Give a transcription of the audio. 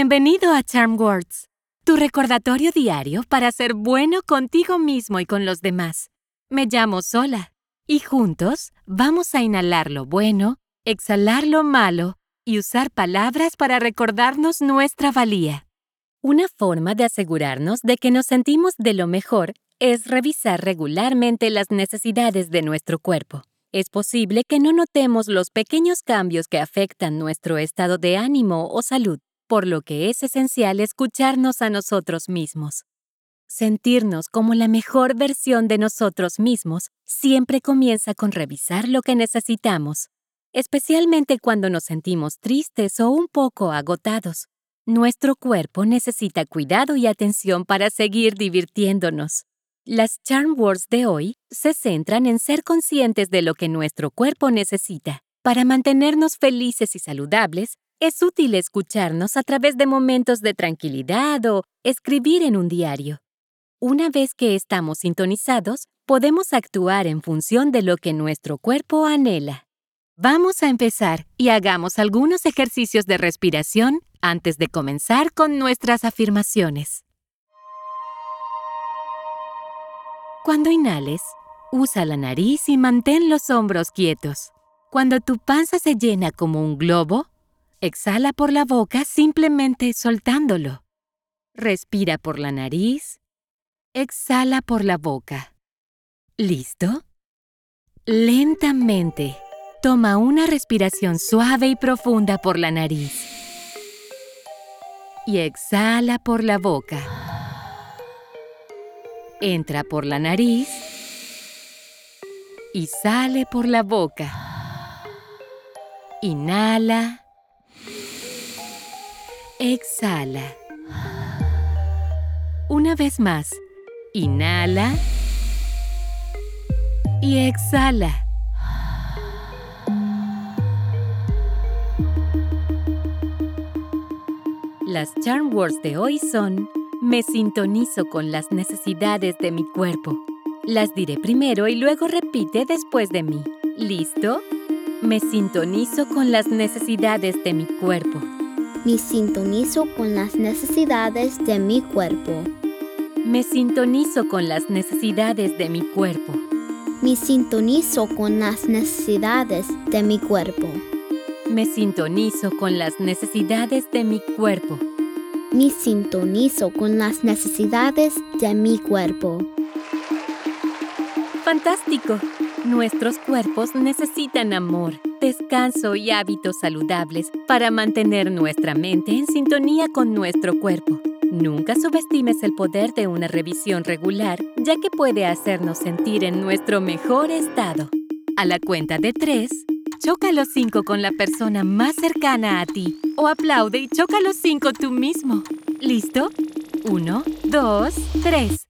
Bienvenido a Charm Words, tu recordatorio diario para ser bueno contigo mismo y con los demás. Me llamo Sola y juntos vamos a inhalar lo bueno, exhalar lo malo y usar palabras para recordarnos nuestra valía. Una forma de asegurarnos de que nos sentimos de lo mejor es revisar regularmente las necesidades de nuestro cuerpo. Es posible que no notemos los pequeños cambios que afectan nuestro estado de ánimo o salud por lo que es esencial escucharnos a nosotros mismos. Sentirnos como la mejor versión de nosotros mismos siempre comienza con revisar lo que necesitamos, especialmente cuando nos sentimos tristes o un poco agotados. Nuestro cuerpo necesita cuidado y atención para seguir divirtiéndonos. Las Charm Words de hoy se centran en ser conscientes de lo que nuestro cuerpo necesita para mantenernos felices y saludables es útil escucharnos a través de momentos de tranquilidad o escribir en un diario. Una vez que estamos sintonizados, podemos actuar en función de lo que nuestro cuerpo anhela. Vamos a empezar y hagamos algunos ejercicios de respiración antes de comenzar con nuestras afirmaciones. Cuando inhales, usa la nariz y mantén los hombros quietos. Cuando tu panza se llena como un globo, Exhala por la boca simplemente soltándolo. Respira por la nariz. Exhala por la boca. ¿Listo? Lentamente, toma una respiración suave y profunda por la nariz. Y exhala por la boca. Entra por la nariz y sale por la boca. Inhala. Exhala. Una vez más. Inhala. Y exhala. Las charm words de hoy son Me sintonizo con las necesidades de mi cuerpo. Las diré primero y luego repite después de mí. ¿Listo? Me sintonizo con las necesidades de mi cuerpo. Me sintonizo con las necesidades de mi cuerpo. Me sintonizo con las necesidades de mi cuerpo. Me sintonizo con las necesidades de mi cuerpo. Me sintonizo con las necesidades de mi cuerpo. Me sintonizo con las necesidades de mi cuerpo. Fantástico. Nuestros cuerpos necesitan amor descanso y hábitos saludables para mantener nuestra mente en sintonía con nuestro cuerpo. Nunca subestimes el poder de una revisión regular, ya que puede hacernos sentir en nuestro mejor estado. A la cuenta de tres, choca los cinco con la persona más cercana a ti o aplaude y choca los cinco tú mismo. ¿Listo? Uno, dos, tres.